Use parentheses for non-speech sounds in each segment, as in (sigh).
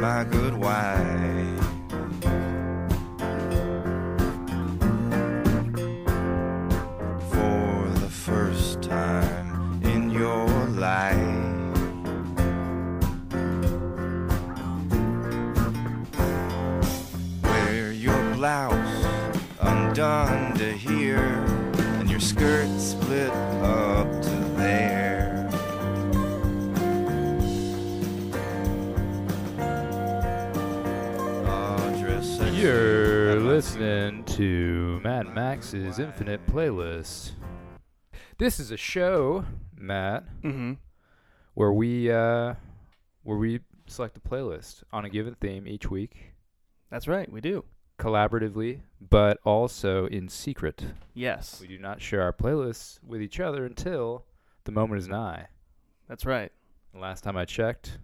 my good Max's Infinite Playlist. This is a show, Matt, Mm-hmm. where we uh, where we select a playlist on a given theme each week, That's right, we do. collaboratively, but also in secret. Yes, We do not share our playlists with each other until the moment is nigh. that's right. Last time I checked,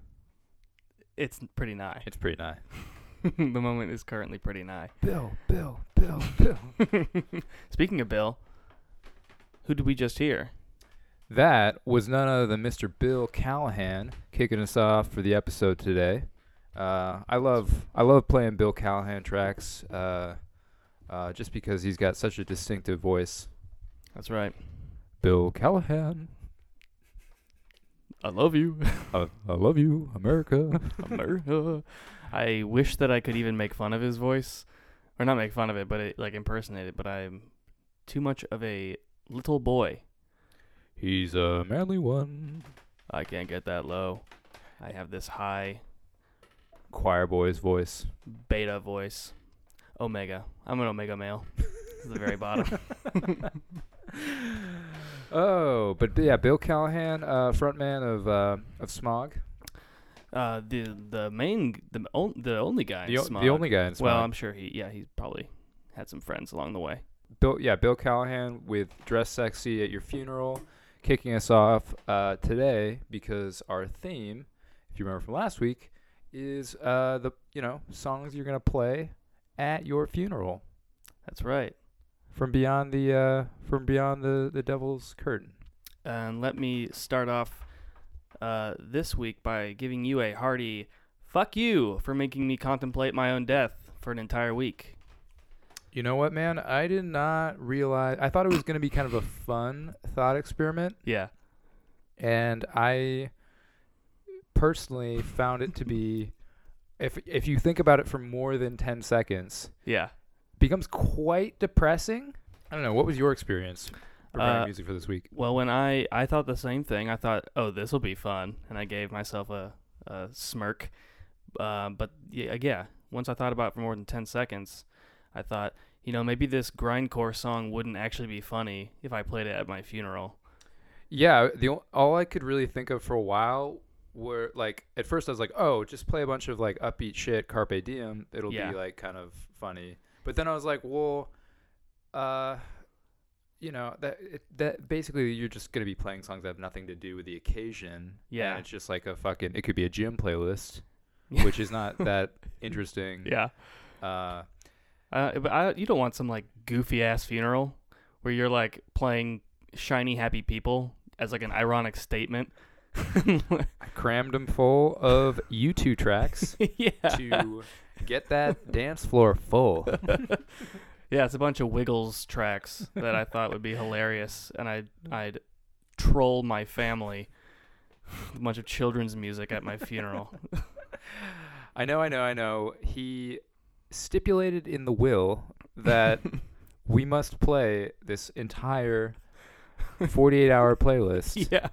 It's pretty nigh. it's pretty nigh. (laughs) (laughs) the moment is currently pretty nigh. Bill, Bill, Bill, (laughs) Bill. (laughs) Speaking of Bill, who did we just hear? That was none other than Mr. Bill Callahan kicking us off for the episode today. Uh, I love I love playing Bill Callahan tracks, uh, uh, just because he's got such a distinctive voice. That's right. Bill Callahan, I love you, I, I love you, America. America. I wish that I could even make fun of his voice, or not make fun of it, but it, like impersonate it. But I'm too much of a little boy. He's a manly one. I can't get that low. I have this high Choir boy's voice. beta voice. Omega. I'm an omega male. This is the very bottom. (laughs) Oh, but yeah, Bill Callahan, uh, frontman of uh, of Smog, Uh, the the main the on, the only guy. the, in o- Smog. the only guy. Well, I'm sure he yeah he's probably had some friends along the way. Bill, yeah, Bill Callahan with "Dress Sexy at Your Funeral," kicking us off uh, today because our theme, if you remember from last week, is uh, the you know songs you're gonna play at your funeral That's right. from beyond the uh, from beyond the the devil's curtain. And let me start off uh, this week by giving you a hearty fuck you for making me contemplate my own death for an entire week. You know what, man? I did not realize. I thought it was gonna be kind of a fun thought experiment, Yeah. and I personally found it to be. If if you think about it for more than ten seconds, Yeah. becomes quite depressing. I don't know. What was your experience Uh, music for this week? Well, when I I thought the same thing. I thought, oh, this will be fun, and I gave myself a, a smirk. Uh, but yeah, yeah, once I thought about it for more than ten seconds, I thought, you know, maybe this grindcore song wouldn't actually be funny if I played it at my funeral. Yeah, the all I could really think of for a while were like at first I was like, oh, just play a bunch of like upbeat shit, carpe diem. It'll Yeah. be like kind of funny. But then I was like, well, uh, you know that it, that basically you're just gonna be playing songs that have nothing to do with the occasion. Yeah. and it's just like a fucking. It could be a gym playlist, (laughs) which is not that interesting. Yeah. Uh, Uh, but I, you don't want some like goofy ass funeral where you're like playing shiny happy people as like an ironic statement. (laughs) I crammed them full of U2 tracks (laughs) yeah. to get that dance floor full. Yeah, it's a bunch of Wiggles tracks that I thought would be hilarious, and I'd I'd troll my family a bunch of children's music at my funeral. (laughs) I know, I know, I know. He stipulated in the will that (laughs) we must play this entire 48 hour playlist. (laughs) yeah,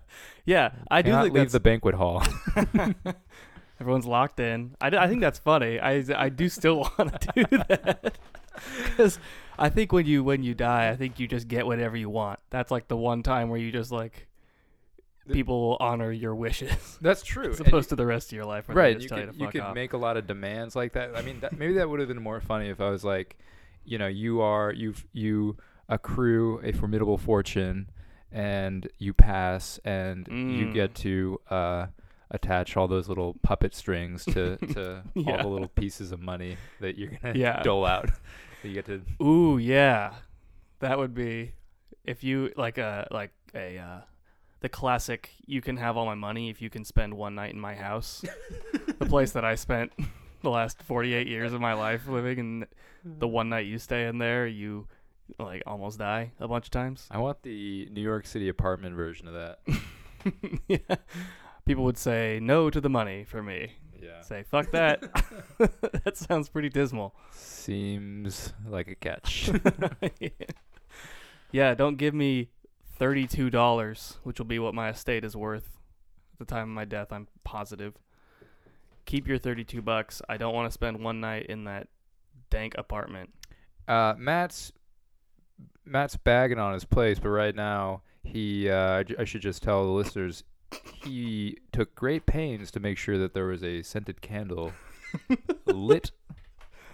yeah, I do Cannot think leave that's the banquet hall. everyone's locked in. I, d- I think that's funny. I I do still want to do that (laughs) because I think when you when you die, I think you just get whatever you want. That's like the one time where you just like people will honor your wishes (laughs) That's true. as opposed to the rest of your life. Where right just you tell could, you to you could off. make a lot of demands like that i mean that, maybe that would have been more funny if i was like you know you are you've you accrue a formidable fortune and you pass and you Mm. get to uh attach all those little puppet strings to (laughs) to all the little pieces of money that you're gonna Yeah. (laughs) dole out. that you get to Ooh, yeah. That would be if you like a like a uh the classic you can have all my money if you can spend one night in my house. (laughs) the place that I spent the last 48 years of my life living and the one night you stay in there, you like almost die a bunch of times. I want the New York City apartment version of that. yeah. People would say no to the money for me. Yeah. Say fuck that. (laughs) (laughs) that sounds pretty dismal. Seems like a catch. (laughs) yeah, don't give me thirty-two dollars, which will be what my estate is worth at the time of my death. I'm positive. Keep your thirty-two bucks. I don't want to spend one night in that dank apartment. Uh, Matt's Matt's bagging on his place, but right now he uh, I, j- I should just tell the listeners he took great pains to make sure that there was a scented candle lit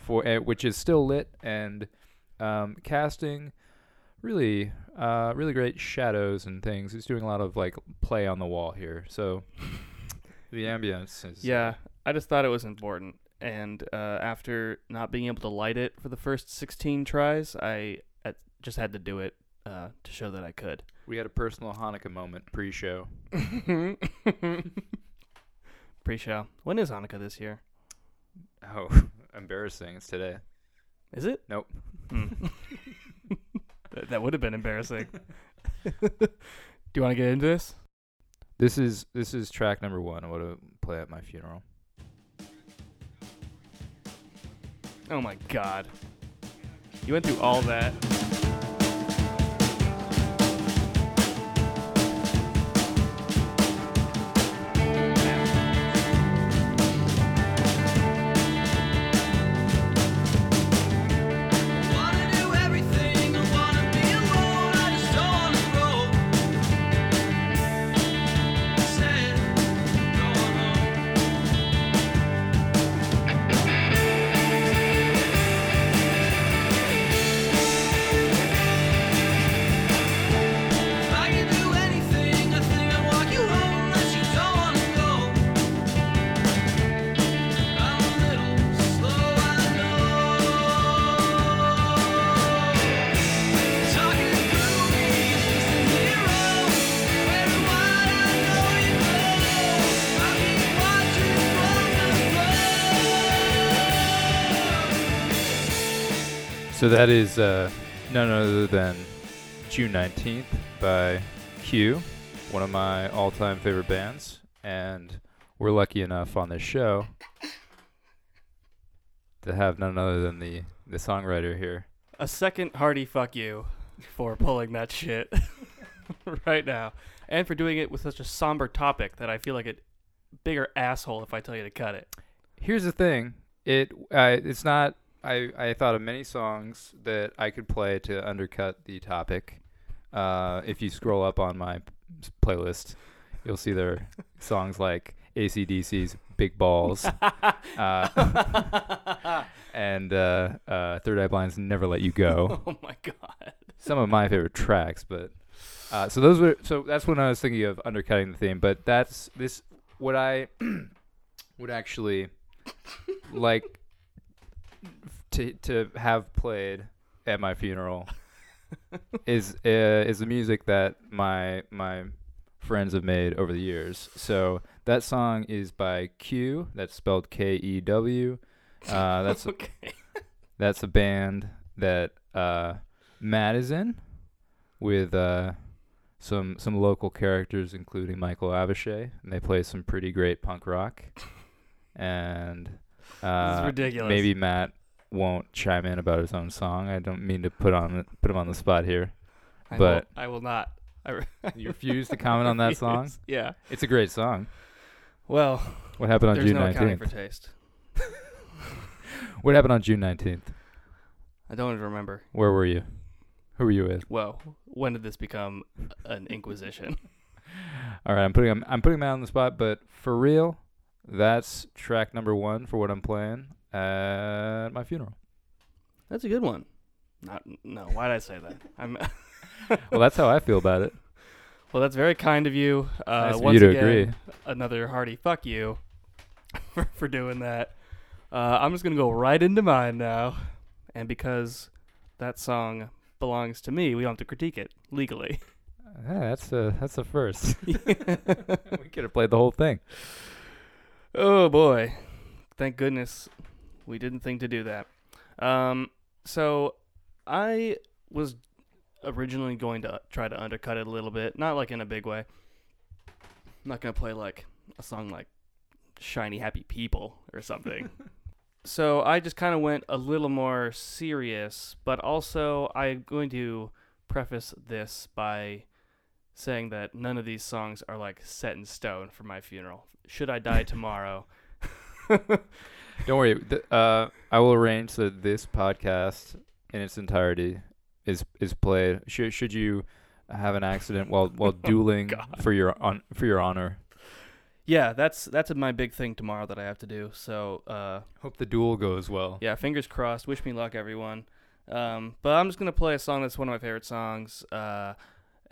for uh, which is still lit and um, casting really uh, really great shadows and things. He's doing a lot of like play on the wall here, so the ambience is Yeah, I just thought it was important. And uh, after not being able to light it for the first sixteen tries, I just had to do it uh, to show that I could. We had a personal Hanukkah moment pre-show. (laughs) Pre-show. When is Hanukkah this year? Oh, (laughs) embarrassing! It's today. Is it? Nope. Hmm. (laughs) that, that would have been embarrassing. Do you want to get into this? This is this is track number one. I want to play at my funeral. Oh my god. You went through all that. So that is uh, none other than June nineteenth by Kew, one of my all-time favorite bands, and we're lucky enough on this show to have none other than the the songwriter here. A second hearty fuck you for pulling that shit (laughs) right now. And for doing it with such a somber topic that I feel like a bigger asshole if I tell you to cut it. Here's the thing. It uh, it's not. I I thought of many songs that I could play to undercut the topic. Uh, if you scroll up on my playlist, you'll see there are (laughs) songs like ACDC's "Big Balls" (laughs) uh, and uh, uh, Third Eye Blind's "Never Let You Go." (laughs) oh my god. Some of my favorite tracks, but uh, so those were so that's when I was thinking of undercutting the theme. But that's this what I (clears throat) would actually like to to have played at my funeral (laughs) is uh, is the music that my my friends have made over the years. So that song is by Kew. That's spelled K E W. Uh, that's (laughs) a, okay. that's a band that uh, Matt is in with uh, some some local characters, including Michael Avishai, and they play some pretty great punk rock. (laughs) And uh, ridiculous. Maybe Matt won't chime in about his own song. I don't mean to put on put him on the spot here. I but- will, I will not. I re- (laughs) You refuse to comment on that song? (laughs) Yeah. It's a great song. Well, What happened on June no nineteenth? for taste. (laughs) What happened on June nineteenth? I don't even remember. Where were you? Who were you with? Well, when did this become an inquisition? All right, I'm putting I'm, I'm putting Matt on the spot, but for real, that's track number one for what I'm playing at my funeral. That's a good one. Not no. Why did I say that? I'm (laughs) Well, that's how I feel about it. Well, that's very kind of you. Uh, Nice of once you to again, agree. another hearty fuck you (laughs) for, for doing that. Uh, I'm just gonna go right into mine now, and because that song belongs to me, we don't have to critique it legally. Yeah, that's a that's a first. (laughs) we could have played the whole thing. Oh boy. Thank goodness we didn't think to do that. Um, so I was originally going to try to undercut it a little bit, not like in a big way. I'm not going to play like a song like Shiny Happy People or something. (laughs) so I just kind of went a little more serious, but also I'm going to preface this by saying that none of these songs are like set in stone for my funeral. Should I die (laughs) tomorrow? (laughs) Don't worry. Th- uh, I will arrange that this podcast in its entirety is is played. Should should you have an accident while (laughs) while dueling God. for your on for your honor? yeah, that's that's my big thing tomorrow that I have to do. So uh, Hope the duel goes well. yeah, fingers crossed. Wish me luck, everyone. Um, but I'm just gonna play a song that's one of my favorite songs, uh,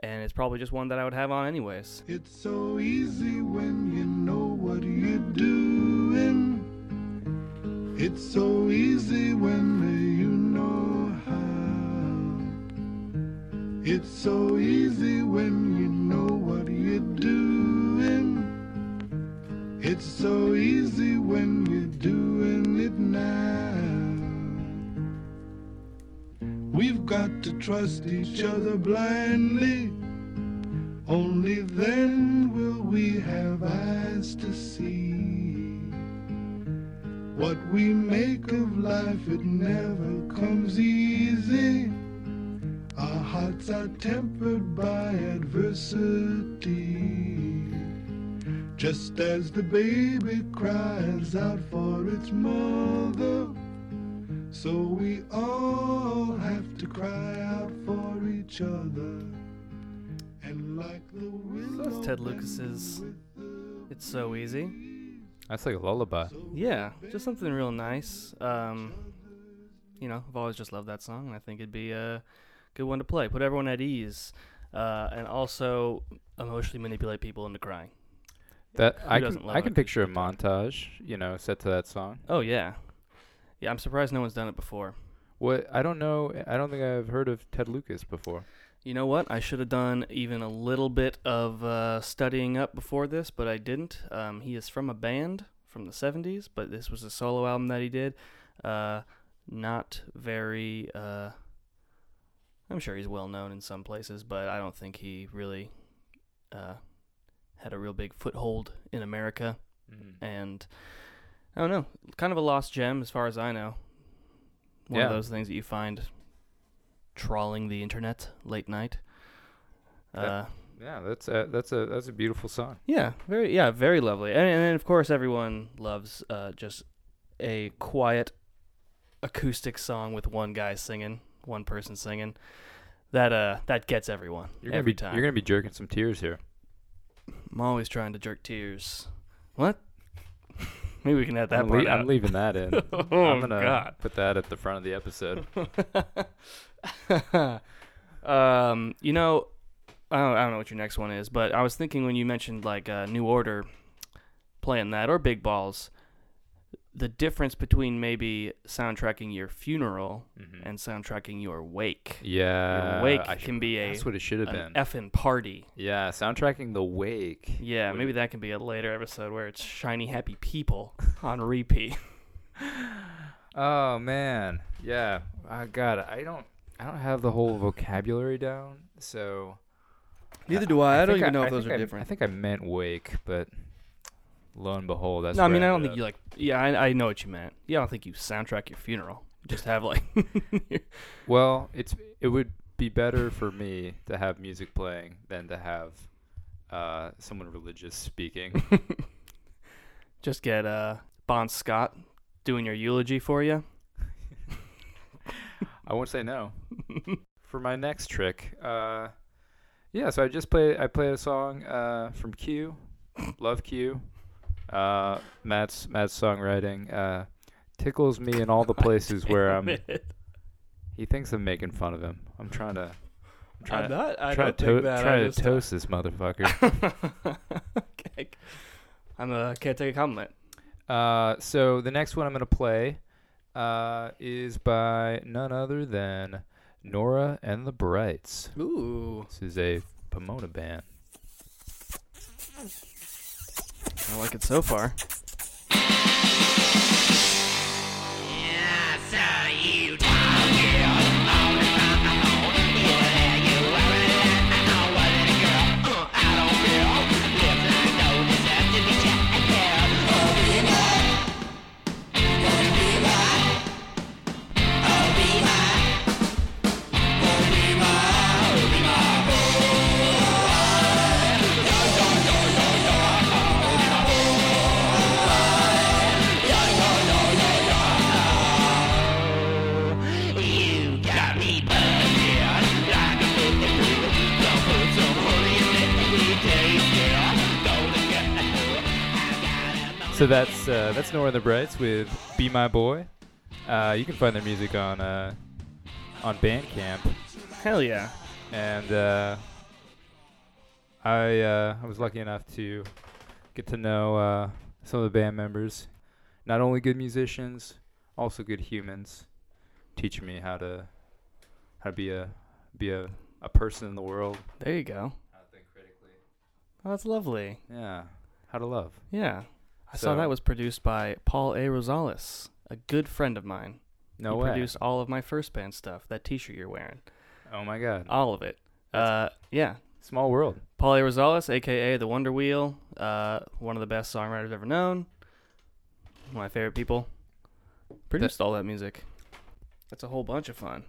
and it's probably just one that I would have on anyways. It's so easy when you know what you're doing. It's so easy when you know how. It's so easy when you know what you're doing. It's so easy when you're doing it now. We've got to trust each other blindly. Only then will we have eyes to see. What we make of life, it never comes easy. Our hearts are tempered by adversity. Just as the baby cries out for its mother, so we all have to cry out for each other. And like the So that's Ted Lucas's It's So Easy. That's like a lullaby. Yeah, just something real nice. Um, you know, I've always just loved that song, and I think it'd be a good one to play. Put everyone at ease, uh, and also emotionally manipulate people into crying. That Who I can I can picture a montage, you know, set to that song. Oh yeah, yeah. I'm surprised no one's done it before. What I don't know. I don't think I've heard of Ted Lucas before. You know what? I should have done even a little bit of uh, studying up before this, but I didn't. Um, he is from a band from the 70s, but this was a solo album that he did. Uh, not very. Uh, I'm sure he's well known in some places, but I don't think he really uh, had a real big foothold in America. And I don't know, kind of a lost gem as far as I know. One of Yeah. those things that you find trawling the internet late night. That- Uh, Yeah, that's a, that's a that's a beautiful song. yeah, very yeah, very lovely. And, and of course everyone loves uh, just a quiet acoustic song with one guy singing, one person singing. That uh that gets everyone You're gonna every be time. you're gonna be jerking some tears here. I'm always trying to jerk tears. What? (laughs) Maybe we can add that I'm, part out. I'm leaving that in. (laughs) oh I'm gonna God. put that at the front of the episode. (laughs) (laughs) um, you know, I don't, I don't know what your next one is, but I was thinking when you mentioned like uh, New Order playing that or Big Balls, the difference between maybe soundtracking your funeral Mhm. and soundtracking your wake. yeah, your wake I can should- be a That's what it should have been. effing party. yeah, soundtracking the wake. Yeah, maybe that can be a later episode where it's shiny happy people (laughs) on repeat. Oh man, yeah. Uh, God, I don't, I don't have the whole vocabulary down. So Neither do I. I don't think even know if I those are I- different. I think I meant wake, but lo and behold, that's. no, I mean I don't think you like. Yeah, I, I know what you meant. Yeah, I don't think you soundtrack your funeral. (laughs) Just have like. (laughs) Well, it's it would be better for me to have music playing than to have uh, someone religious speaking. (laughs) Just get uh Bon Scott doing your eulogy for you. I won't say no. (laughs) For my next trick, uh, yeah. So I just play I played a song uh, from Kew, love Kew. Uh, Matt's Matt's songwriting uh, tickles me in all the (laughs) places where I'm. It. He thinks I'm making fun of him. I'm trying to. I'm to- not. I try to, to- try to uh, toast this motherfucker. (laughs) okay. I'm a can't take a compliment. Uh, so the next one I'm gonna play uh, is by none other than Nora and the Brights. Ooh, This is a Pomona band. I like it so far. So that's uh, that's Nora and the Brights with "Be My Boy." Uh, you can find their music on uh, on Bandcamp, Hell yeah. and uh, I uh, I was lucky enough to get to know uh, some of the band members. Not only good musicians, also good humans, teaching me how to how to be a be a, a person in the world. There you go. How to think critically. Oh, that's lovely. Yeah, how to love. Yeah. I saw that was produced by Paul A. Rosales, a good friend of mine. No he way. produced all of my first band stuff. That T-shirt you're wearing, oh my God. all of it. Uh, yeah. Small world. Paul A. Rosales, aka the Wonder Wheel, uh, one of the best songwriters ever known. One of my favorite people. Produced all that music. That's a whole bunch of fun.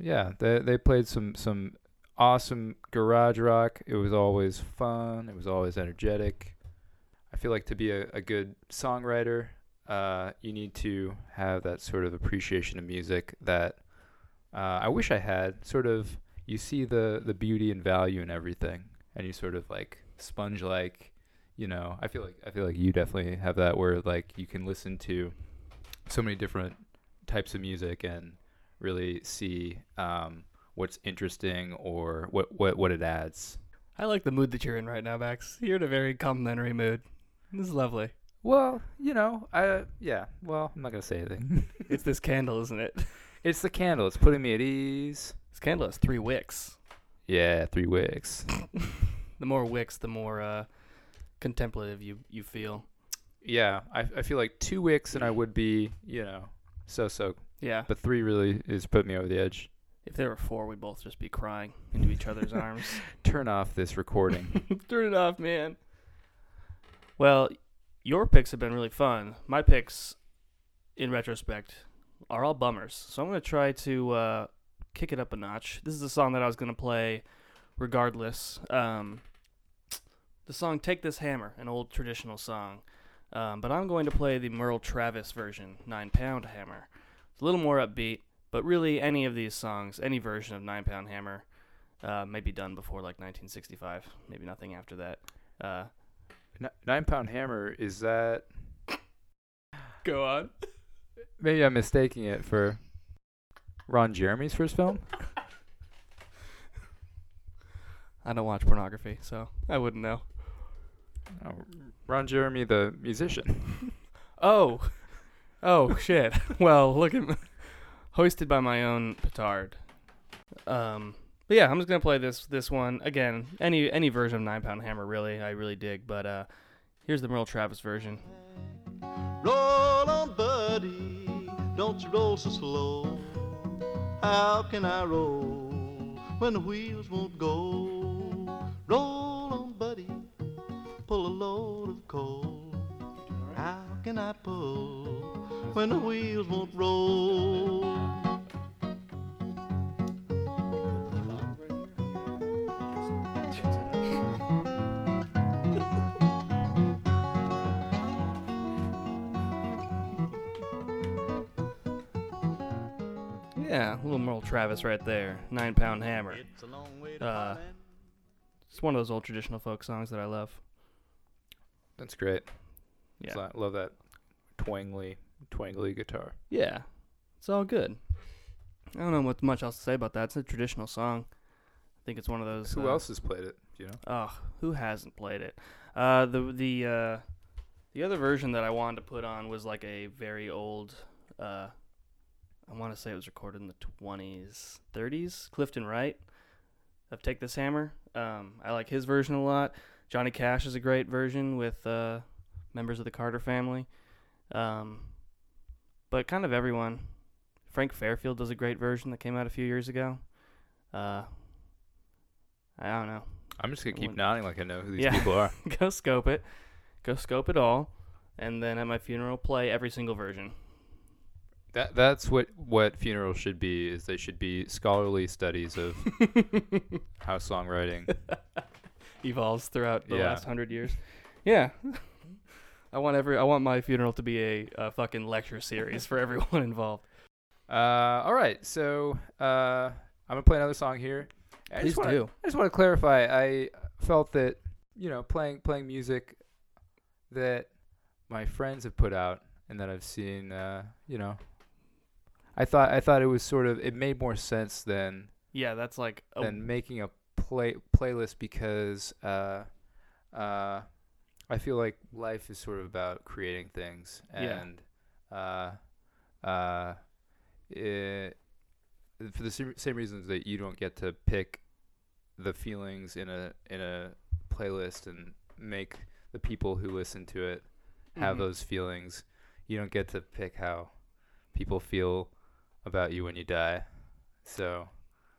Yeah, they they played some some awesome garage rock. It was always fun. It was always energetic. I feel like to be a, a good songwriter, uh, you need to have that sort of appreciation of music that uh, I wish I had. Sort of, you see the the beauty and value in everything, and you sort of like sponge like, you know. I feel like I feel like you definitely have that where like you can listen to so many different types of music and really see um, what's interesting or what, what what it adds. I like the mood that you're in right now, Max. You're in a very complimentary mood. This is lovely. Well, you know, I yeah. Well, I'm not gonna say anything. (laughs) it's this candle, isn't it? (laughs) it's the candle. It's putting me at ease. This candle has three wicks. Yeah, three wicks. (laughs) The more wicks, the more uh, contemplative you, you feel. Yeah, I I feel like two wicks and I would be you know so so, Yeah. but three really is putting me over the edge. If there were four, we'd both just be crying into each other's arms. Turn off this recording. Turn it off, man. Well, your picks have been really fun. My picks, in retrospect, are all bummers. So I'm going to try to uh, kick it up a notch. This is a song that I was going to play regardless. Um, the song Take This Hammer, an old traditional song. Um, but I'm going to play the Merle Travis version, Nine Pound Hammer. It's a little more upbeat, but really any of these songs, any version of Nine Pound Hammer, uh, may be done before like 1965. Maybe nothing after that. Uh, Nine Pound Hammer is that? Go on. Maybe I'm mistaking it for Ron Jeremy's first film. (laughs) I don't watch pornography, so I wouldn't know. Oh, Ron Jeremy, the musician. (laughs) Oh, oh shit. (laughs) well, look at me. Hoisted by my own petard. Um, but yeah, I'm just gonna play this this one again. Any any version of Nine Pound Hammer, really, I really dig. But uh, here's the Merle Travis version. Roll on, buddy, don't you roll so slow. How can I roll when the wheels won't go? Roll on, buddy, pull a load of coal. How can I pull when the wheels won't roll? Travis right there. Nine Pound Hammer. It's a long way to Uh, It's one of those old traditional folk songs that I love. That's great. Yeah. I love that twangly, twangly guitar. Yeah, it's all good. I don't know what much else to say about that. It's a traditional song. I think it's one of those. Who uh, else has played it? You know. Oh, who hasn't played it? Uh, the the uh, the other version that I wanted to put on was like a very old. I want to say it was recorded in the twenties, thirties. Clifton Wright of Take This Hammer. Um, I like his version a lot. Johnny Cash is a great version with uh, members of the Carter family. Um, but kind of everyone. Frank Fairfield does a great version that came out a few years ago. Uh, I don't know. I'm just gonna keep nodding like I know who these Yeah. people are. (laughs) go scope it, go scope it all, and then at my funeral play every single version. That that's what what funerals should be. Is they should be scholarly studies of (laughs) how songwriting. (laughs) Evolves throughout the Yeah. last hundred years. Yeah, I want every I want my funeral to be a, a fucking lecture series for everyone (laughs) involved. Uh, all right, so uh, I'm gonna play another song here. I Please just wanna, do. I just want to clarify. I felt that you know playing playing music that my friends have put out and that I've seen. Uh, you know, I thought I thought it was sort of it made more sense than Yeah, that's like a, than making a play playlist because uh, uh, I feel like life is sort of about creating things Yeah. and uh, uh, it, for the same reasons that you don't get to pick the feelings in a in a playlist and make the people who listen to it have Mhm. those feelings. You don't get to pick how people feel about you when you die. So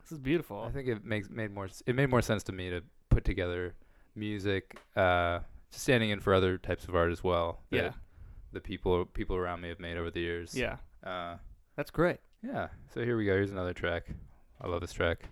this is beautiful. I think it makes made more it made more sense to me to put together music, uh, standing in for other types of art as well. that Yeah. the people people around me have made over the years. yeah, Uh, that's great. yeah. So here we go. Here's another track. I love this track.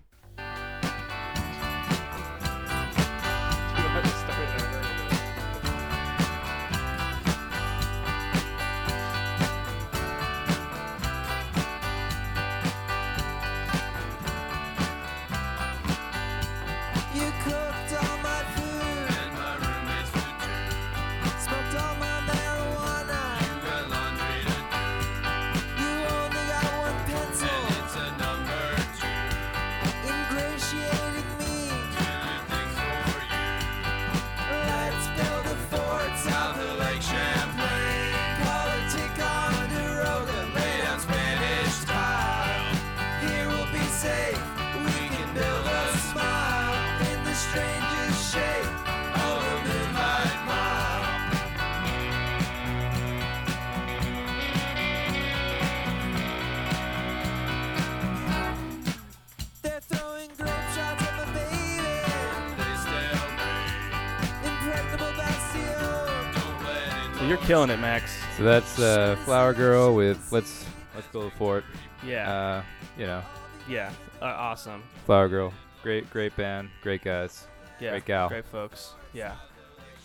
So you're killing it, Max. So that's uh, Flower Girl with let's let's go for it. Yeah, Uh, you know, yeah, uh, awesome. Flower Girl, great great band, great guys. Yeah, Great gal. great folks. Yeah,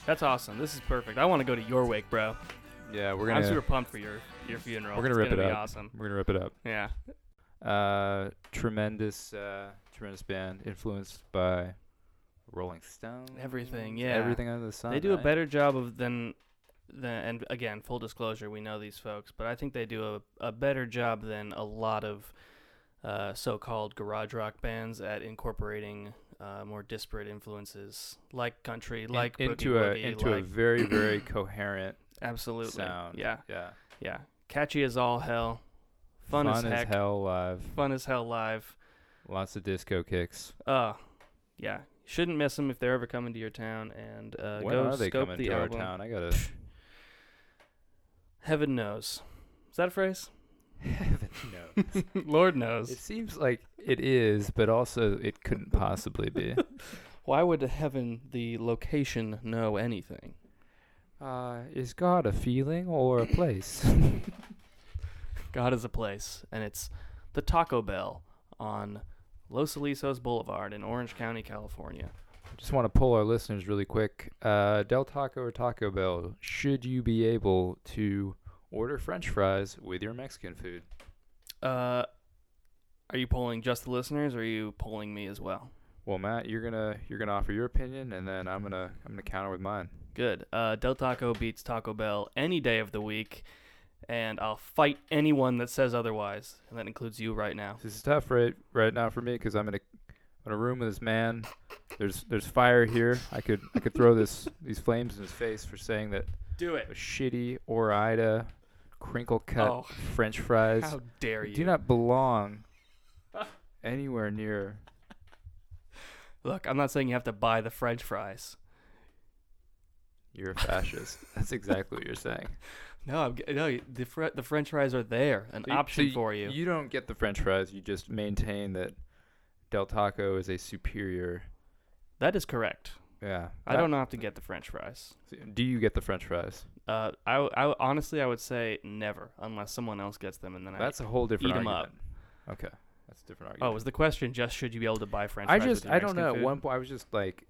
that's awesome. This is perfect. I want to go to your wake, bro. Yeah, we're gonna. I'm super pumped for your your funeral. we're gonna It's rip gonna it be up. Awesome. we're gonna rip it up. Yeah. Uh, tremendous, uh, tremendous band influenced by Rolling Stones. Everything, yeah. Everything under the sun. they do a better job of than than and again full disclosure we know these folks but i think they do a, a better job than a lot of uh, so-called garage rock bands at incorporating uh, more disparate influences like country In- like boogie into a woogie, into a very (clears throat) very coherent absolutely sound. yeah yeah. yeah catchy as all hell fun, as heck hell live. fun as hell live Lots of disco kicks. uh yeah shouldn't miss them if they're ever coming to your town and uh, when go are they scope coming the to album our town? I gotta. Heaven knows is that a phrase Heaven knows. (laughs) lord knows it seems like it is, but also it couldn't possibly be. (laughs) Why would heaven, the location, know anything? Uh, is God a feeling or a place? (laughs) God is a place, and it's the Taco Bell on Los Alisos Boulevard in Orange County, California. Just want to pull our listeners really quick. Uh, Del Taco or Taco Bell, should you be able to order French fries with your Mexican food? Uh, are you polling just the listeners, or are you polling me as well? Well, Matt, you're gonna you're gonna offer your opinion, and then I'm gonna I'm gonna counter with mine. Good. Uh, Del Taco beats Taco Bell any day of the week, and I'll fight anyone that says otherwise, and that includes you right now. This is tough right right now for me because I'm in a in a room with this man. There's there's fire here. I could I could throw this (laughs) these flames in his face for saying that Do it. a shitty Ore-Ida crinkle cut Oh. French fries How dare you? do not belong ah. anywhere near. Look, I'm not saying you have to buy the French fries. You're a fascist. (laughs) That's exactly what you're saying. No, I'm, no. The fr- the French fries are there, an So you- so option for you. You don't get the French fries. You just maintain that Del Taco is a superior. That is correct. Yeah. I don't have to get the French fries. Do you get the French fries? Uh, I, I honestly I would say never, unless someone else gets them, and then That's a whole different eat argument. Okay, that's a different argument. Oh, was the question just should you be able to buy French I fries? just I don't know. Mexican At one point, I was just like,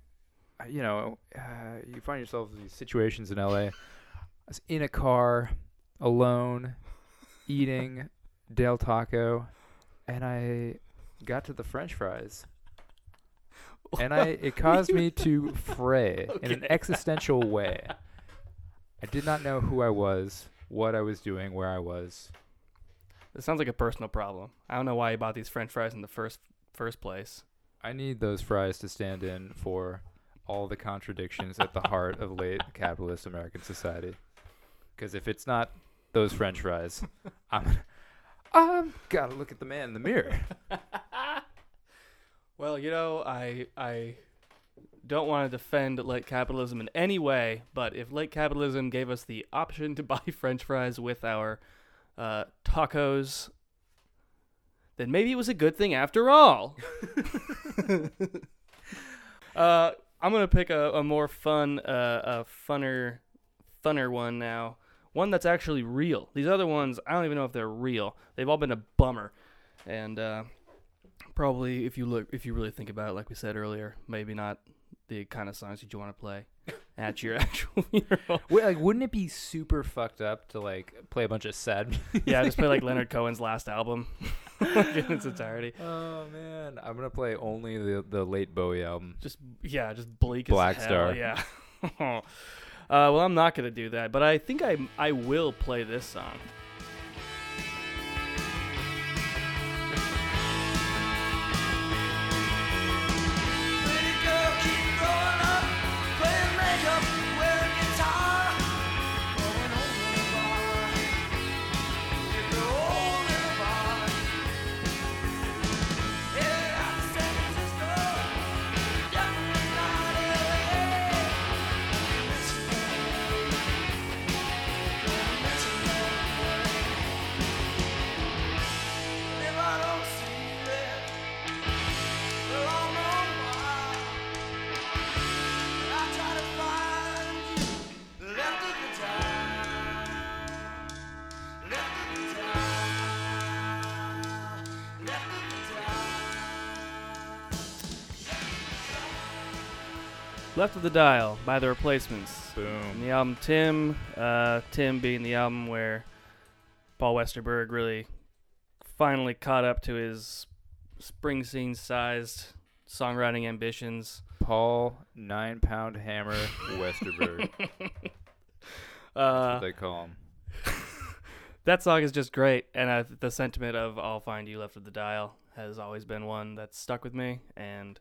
uh, you know, uh, you find yourself in these situations in LA. I was in a car, alone, eating (laughs) Del Taco, and I got to the French fries, (laughs) and I it caused me to fray (laughs) in an existential (laughs) way. I did not know who I was, what I was doing, where I was. This sounds like a personal problem. I don't know why you bought these French fries in the first first place. I need those fries to stand in for all the contradictions at the heart of late capitalist American society. Because if it's not those French fries, I'm, I'm gotta look at the man in the mirror. Well, you know, I I don't want to defend late capitalism in any way, but if late capitalism gave us the option to (laughs) buy French fries with our uh, tacos, then maybe it was a good thing after all. (laughs) uh, I'm gonna pick a, a more fun, uh, a funner, funner one now. One that's actually real. These other ones, I don't even know if they're real. They've all been a bummer, and uh, probably if you look, if you really think about it, like we said earlier, maybe not the kind of songs that you want to play (laughs) at your actual (laughs) funeral. Wait, like, wouldn't it be super fucked up to like play a bunch of sad? (laughs) yeah, just play like Leonard Cohen's last album in its entirety. oh man, I'm gonna play only the the late Bowie album. Just yeah, just bleak Black as Star. hell. Yeah. uh, well, I'm not gonna do that, but I think I I will play this song. Left of the Dial by the Replacements. Boom. And the album Tim, uh, Tim being the album where Paul Westerberg really finally caught up to his Springsteen sized songwriting ambitions. Paul Nine Pound Hammer Westerberg. (laughs) That's Uh, what they call him. (laughs) that song is just great, and uh, the sentiment of "I'll find you left of the dial" has always been one that's stuck with me, and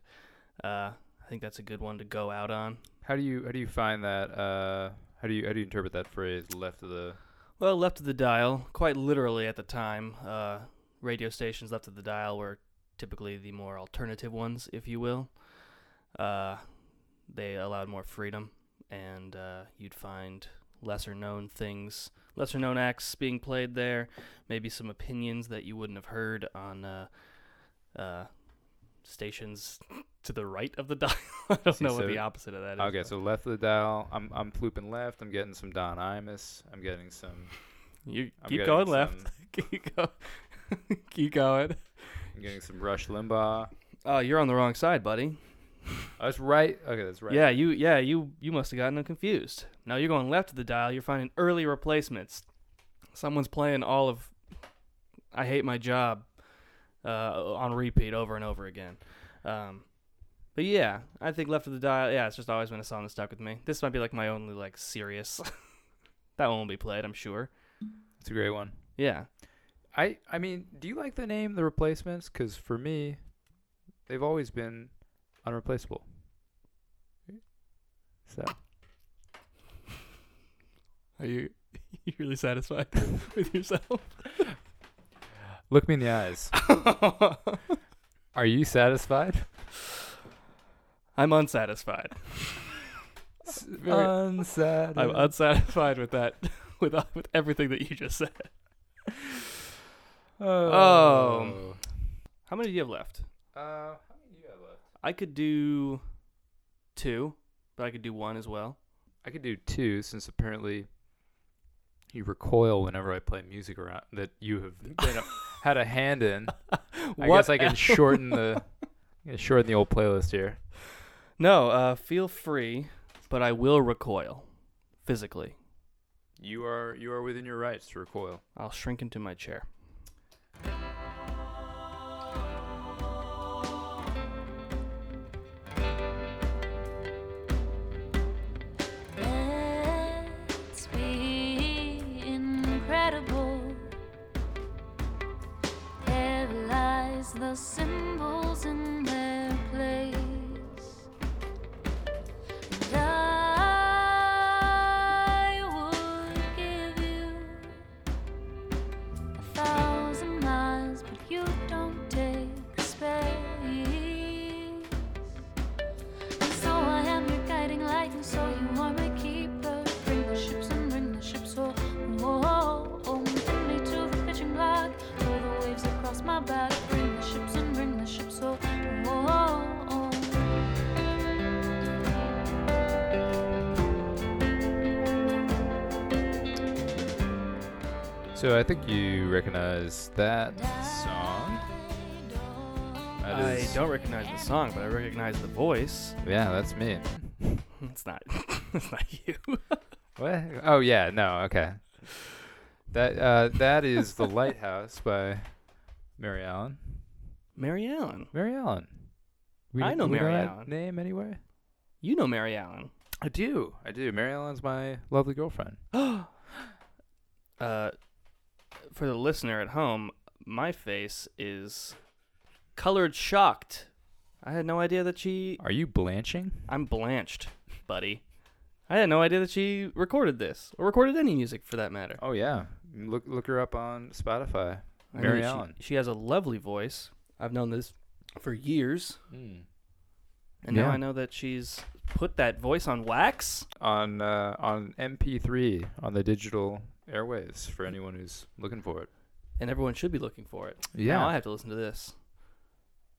uh, I think that's a good one to go out on. How do you how do you find that? Uh, how do you how do you interpret that phrase? Left of the Well, left of the dial, quite literally at the time, uh, radio stations left of the dial were typically the more alternative ones, if you will. Uh, they allowed more freedom, and uh, you'd find lesser known things, lesser known acts being played there, maybe some opinions that you wouldn't have heard on uh, uh, stations (laughs) to the right of the dial. (laughs) I don't See, know what so- the opposite of that is. Okay, but- so left of the dial. I'm I'm flooping left. I'm getting some Don Imus. I'm getting some. you I'm keep going some- left. (laughs) keep going. keep going. I'm getting some Rush Limbaugh. Oh, you're on the wrong side, buddy. Oh, that's right. Okay, that's right. Yeah, you yeah, you you must have gotten them confused. Now you're going left of the dial, you're finding early replacements. Someone's playing all of I hate my job uh, on repeat over and over again. Um, but yeah, I think left of the dial, yeah, it's just always been a song that stuck with me. This might be like my only like serious. (laughs) that one will be played, I'm sure. it's a great one. Yeah. I I mean, do you like the name The Replacements? Because for me, they've always been unreplaceable. So Are you (laughs) you really satisfied (laughs) with yourself? Look me in the eyes. (laughs) Are you satisfied? I'm unsatisfied. (laughs) Very- Unsatisfied. I'm unsatisfied with that (laughs) with uh, with everything that you just said. oh. How many do you have left? Uh, how many do you have left? I could do two, but I could do one as well. I could do two since apparently you recoil whenever I play music around that you have been a, had a hand in. (laughs) I guess I can shorten the (laughs) can shorten the old playlist here. No, uh, feel free, but I will recoil physically. You are you are within your rights to recoil. I'll shrink into my chair. The symbols in their So I think you recognize that song. That I is- don't recognize the song, but I recognize the voice. Yeah, that's me. (laughs) It's not. (laughs) it's not you. (laughs) What? Oh yeah, no, okay. That uh, that is the Lighthouse by Mary Allen. Mary Allen. Mary Allen. I know we Mary that Allen. Name anyway? You know Mary Allen. I do. I do. Mary Allen's my lovely girlfriend. (gasps) uh, for the listener at home, my face is colored shocked. I had no idea that she. Are you blanching? I'm blanched, buddy. I had no idea that she recorded this or recorded any music for that matter. Oh yeah. Look look her up on Spotify. I Mary that she- Allen. She, has a lovely voice. I've known this for years, Mm. and now I know that she's put that voice on wax. On uh, on MP3 on the digital airwaves for anyone who's looking for it. and everyone should be looking for it. Yeah. Now I have to listen to this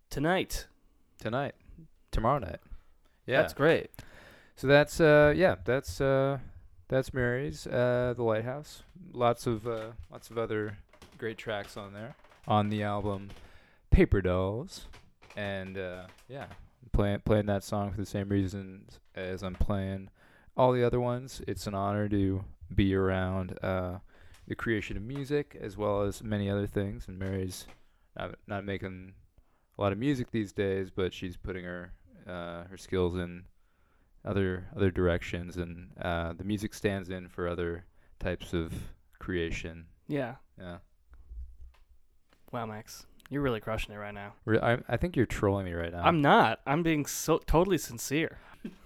tonight. Tonight. Tomorrow night. Yeah. That's great. So that's uh yeah, that's uh that's Mary's uh The Lighthouse. Lots of uh lots of other great tracks on there on the album Paper Dolls. And uh yeah, playing playing that song for the same reasons as I'm playing all the other ones. It's an honor to be around uh the creation of music as well as many other things and Mary's not not making a lot of music these days, but she's putting her uh her skills in other other directions and uh, the music stands in for other types of creation Yeah. yeah Wow, Max, you're really crushing it right now. Re- I, I think you're trolling me right now I'm not. I'm being so totally sincere.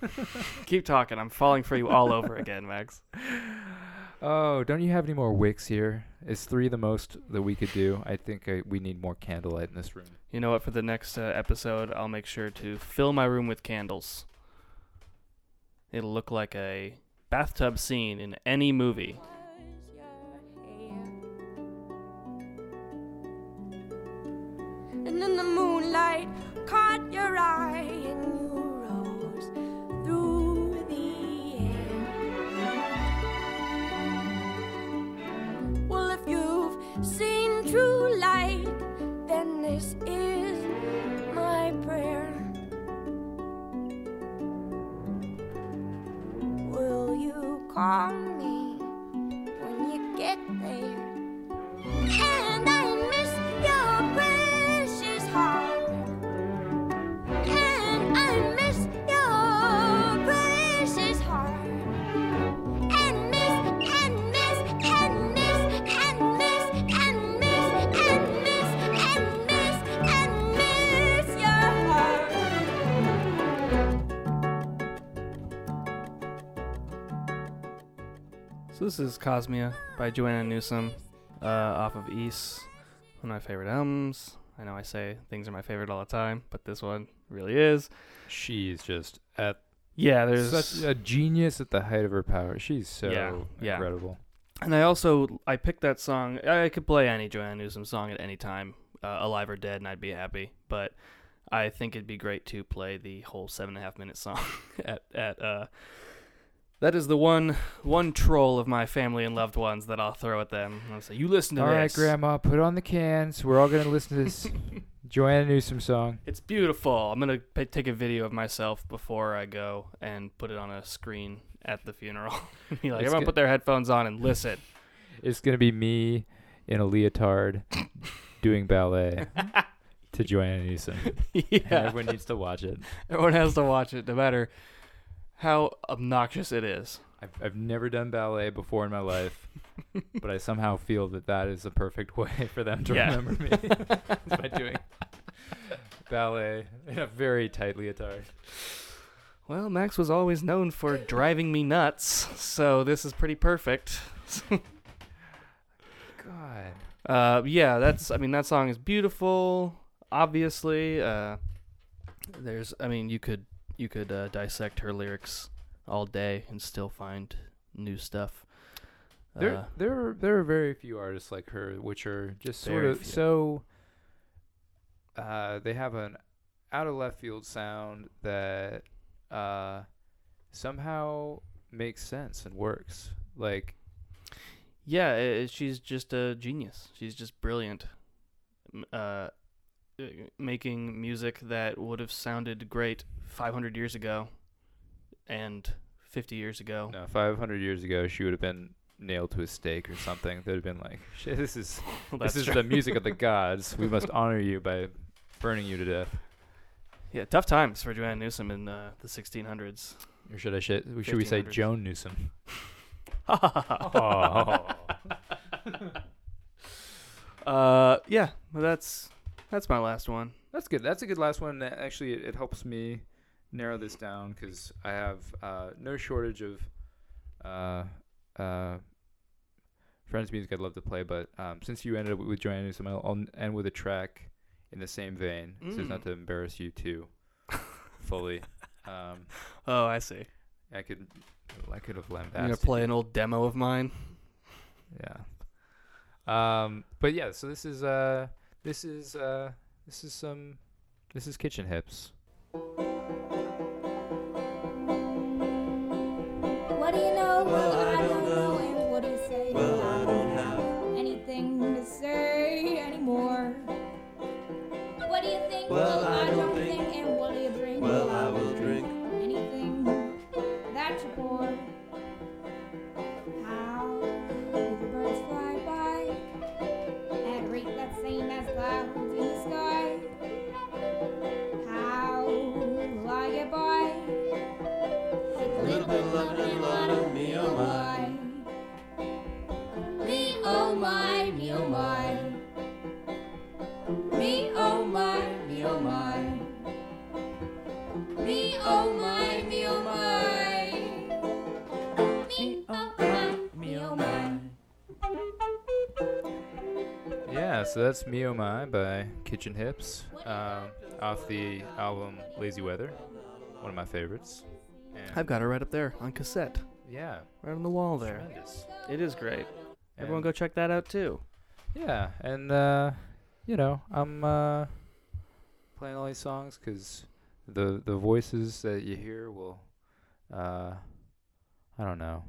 (laughs) Keep talking. I'm falling for you all over again, Max. (laughs) oh don't you have any more wicks here is three the most that we could do i think uh, we need more candlelight in this room You know what? For the next uh, episode, I'll make sure to fill my room with candles. It'll look like a bathtub scene in any movie. And in the moonlight, caught your eye seen true light, then this is my prayer. Will you call me this is Cosmia by Joanna Newsom, uh, off of East, one of my favorite albums. I know I say things are my favorite all the time, but this one really is. She's just at Yeah, there's such a genius at the height of her power. She's so Yeah, yeah. incredible. And I also I picked that song. I could play any Joanna Newsom song at any time, uh, alive or dead, and I'd be happy. But I think it'd be great to play the whole seven and a half minute song (laughs) at at. Uh, that is the one one troll of my family and loved ones that I'll throw at them. I'll say, "You listen to All right, this." Grandma, put on the cans. We're all gonna listen to this (laughs) Joanna Newsom song. It's beautiful. I'm gonna p- take a video of myself before I go and put it on a screen at the funeral. (laughs) Be like, It's everyone good. put their headphones on and listen. It's gonna be me in a leotard (laughs) doing ballet to Joanna Newsom. And yeah, everyone needs to watch it. everyone has to watch it, no matter how obnoxious it is. I've, I've never done ballet before in my life, (laughs) but I somehow feel that that is the perfect (laughs) way for them to Yeah. remember me. (laughs) Is by doing ballet in a very tight leotard. Well, Max was always known for driving me nuts, so this is pretty perfect. God. Uh, yeah, that's. I mean, that song is beautiful. Obviously, uh, there's. I mean, you could you could uh, dissect her lyrics all day and still find new stuff. There, Uh, there, are, there are very few artists like her, which are just sort of few. so. Uh, they have an out of left field sound that uh, somehow makes sense and works. Like, yeah, i i- she's just a genius. She's just brilliant. Uh, making music that would have sounded great 500 years ago, and 50 years ago. no, 500 years ago, she would have been nailed to a stake or something. They'd have been like, (laughs) "Shit, this is (laughs) Well, this is true. the music of the (laughs) gods. We must honor you by burning you to death." Yeah, tough times for Joanne Newsom in uh, the 1600s. Or should I sh- should we say Joan Newsom? Uh, yeah, well, that's that's my last one. That's good. That's a good last one. Actually, it, it helps me narrow this down because I have uh, no shortage of uh, uh, friends' music I'd love to play. But um, since you ended up with Joanna Newsom, I'll, I'll end with a track in the same vein, so as not Mm. to embarrass you too (laughs) fully. Um, Oh, I see. I could, I could have You're gonna play an old demo of mine. Yeah. Um, but yeah, so this is uh, this is uh, this is some, this is Kitchen Hips. What do you know? Well, I don't don't know. And what do you say? Well, I don't have anything to say anymore. What do you think? Well, I so that's Me Oh My by Kitchen Hips, um, off the album Lazy Weather, one of my favorites. And I've got it right up there on cassette, yeah, right on the wall there. tremendous. It is great. Everyone go check that out too. Yeah, and uh, you know, I'm uh, playing all these songs 'cause the the voices that you hear will, uh, I don't know.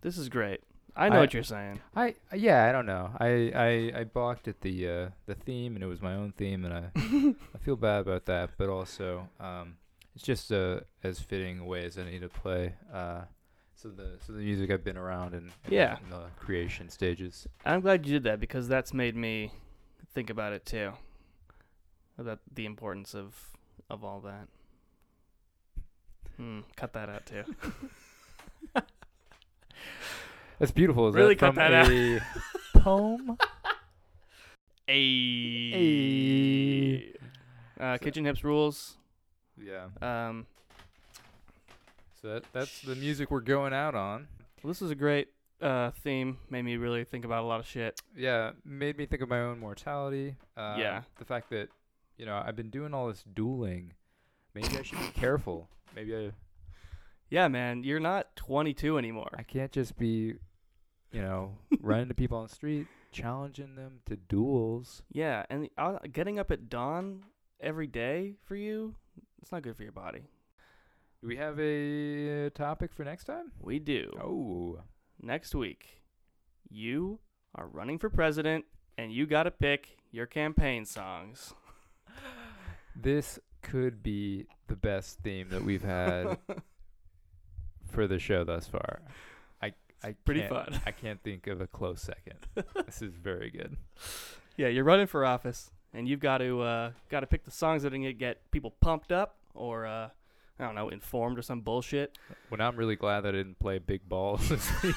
This is great. I know I- what you're saying. I yeah, I don't know. I I, I balked at the uh, the theme, and it was my own theme, and I (laughs) I feel bad about that. But also, um, it's just uh, as fitting a way as any to play. Uh, so the so the music I've been around and Yeah. in the creation stages. I'm glad you did that because that's made me think about it too. About the importance of of all that. Hmm, cut that out too. (laughs) (laughs) That's beautiful. Is Really that cut (laughs) that out. a poem? Ayy. Uh, Kitchen Hips rules. Yeah. Um, So that that's the music we're going out on. well, this is a great uh, theme made me really think about a lot of shit. Yeah, made me think of my own mortality. Uh, Yeah. The fact that, you know, I've been doing all this dueling. Maybe I should be careful. Maybe I, Yeah, man, you're not 22 anymore. I can't just be, you know, (laughs) running to people on the street, challenging them to duels. Yeah, and uh, getting up at dawn every day for you, it's not good for your body. Do we have a uh, topic for next time? We do. Oh. Next week, you are running for president, and you got to pick your campaign songs. (laughs) This could be the best theme that we've had (laughs) for the show thus far. I pretty fun. I can't think of a close second. this is very good. (laughs) Yeah, you're running for office, and you've got to uh, got to pick the songs that are gonna get people pumped up, or uh, I don't know, informed or some bullshit. Well, now I'm really glad that I didn't play big balls (laughs) this week.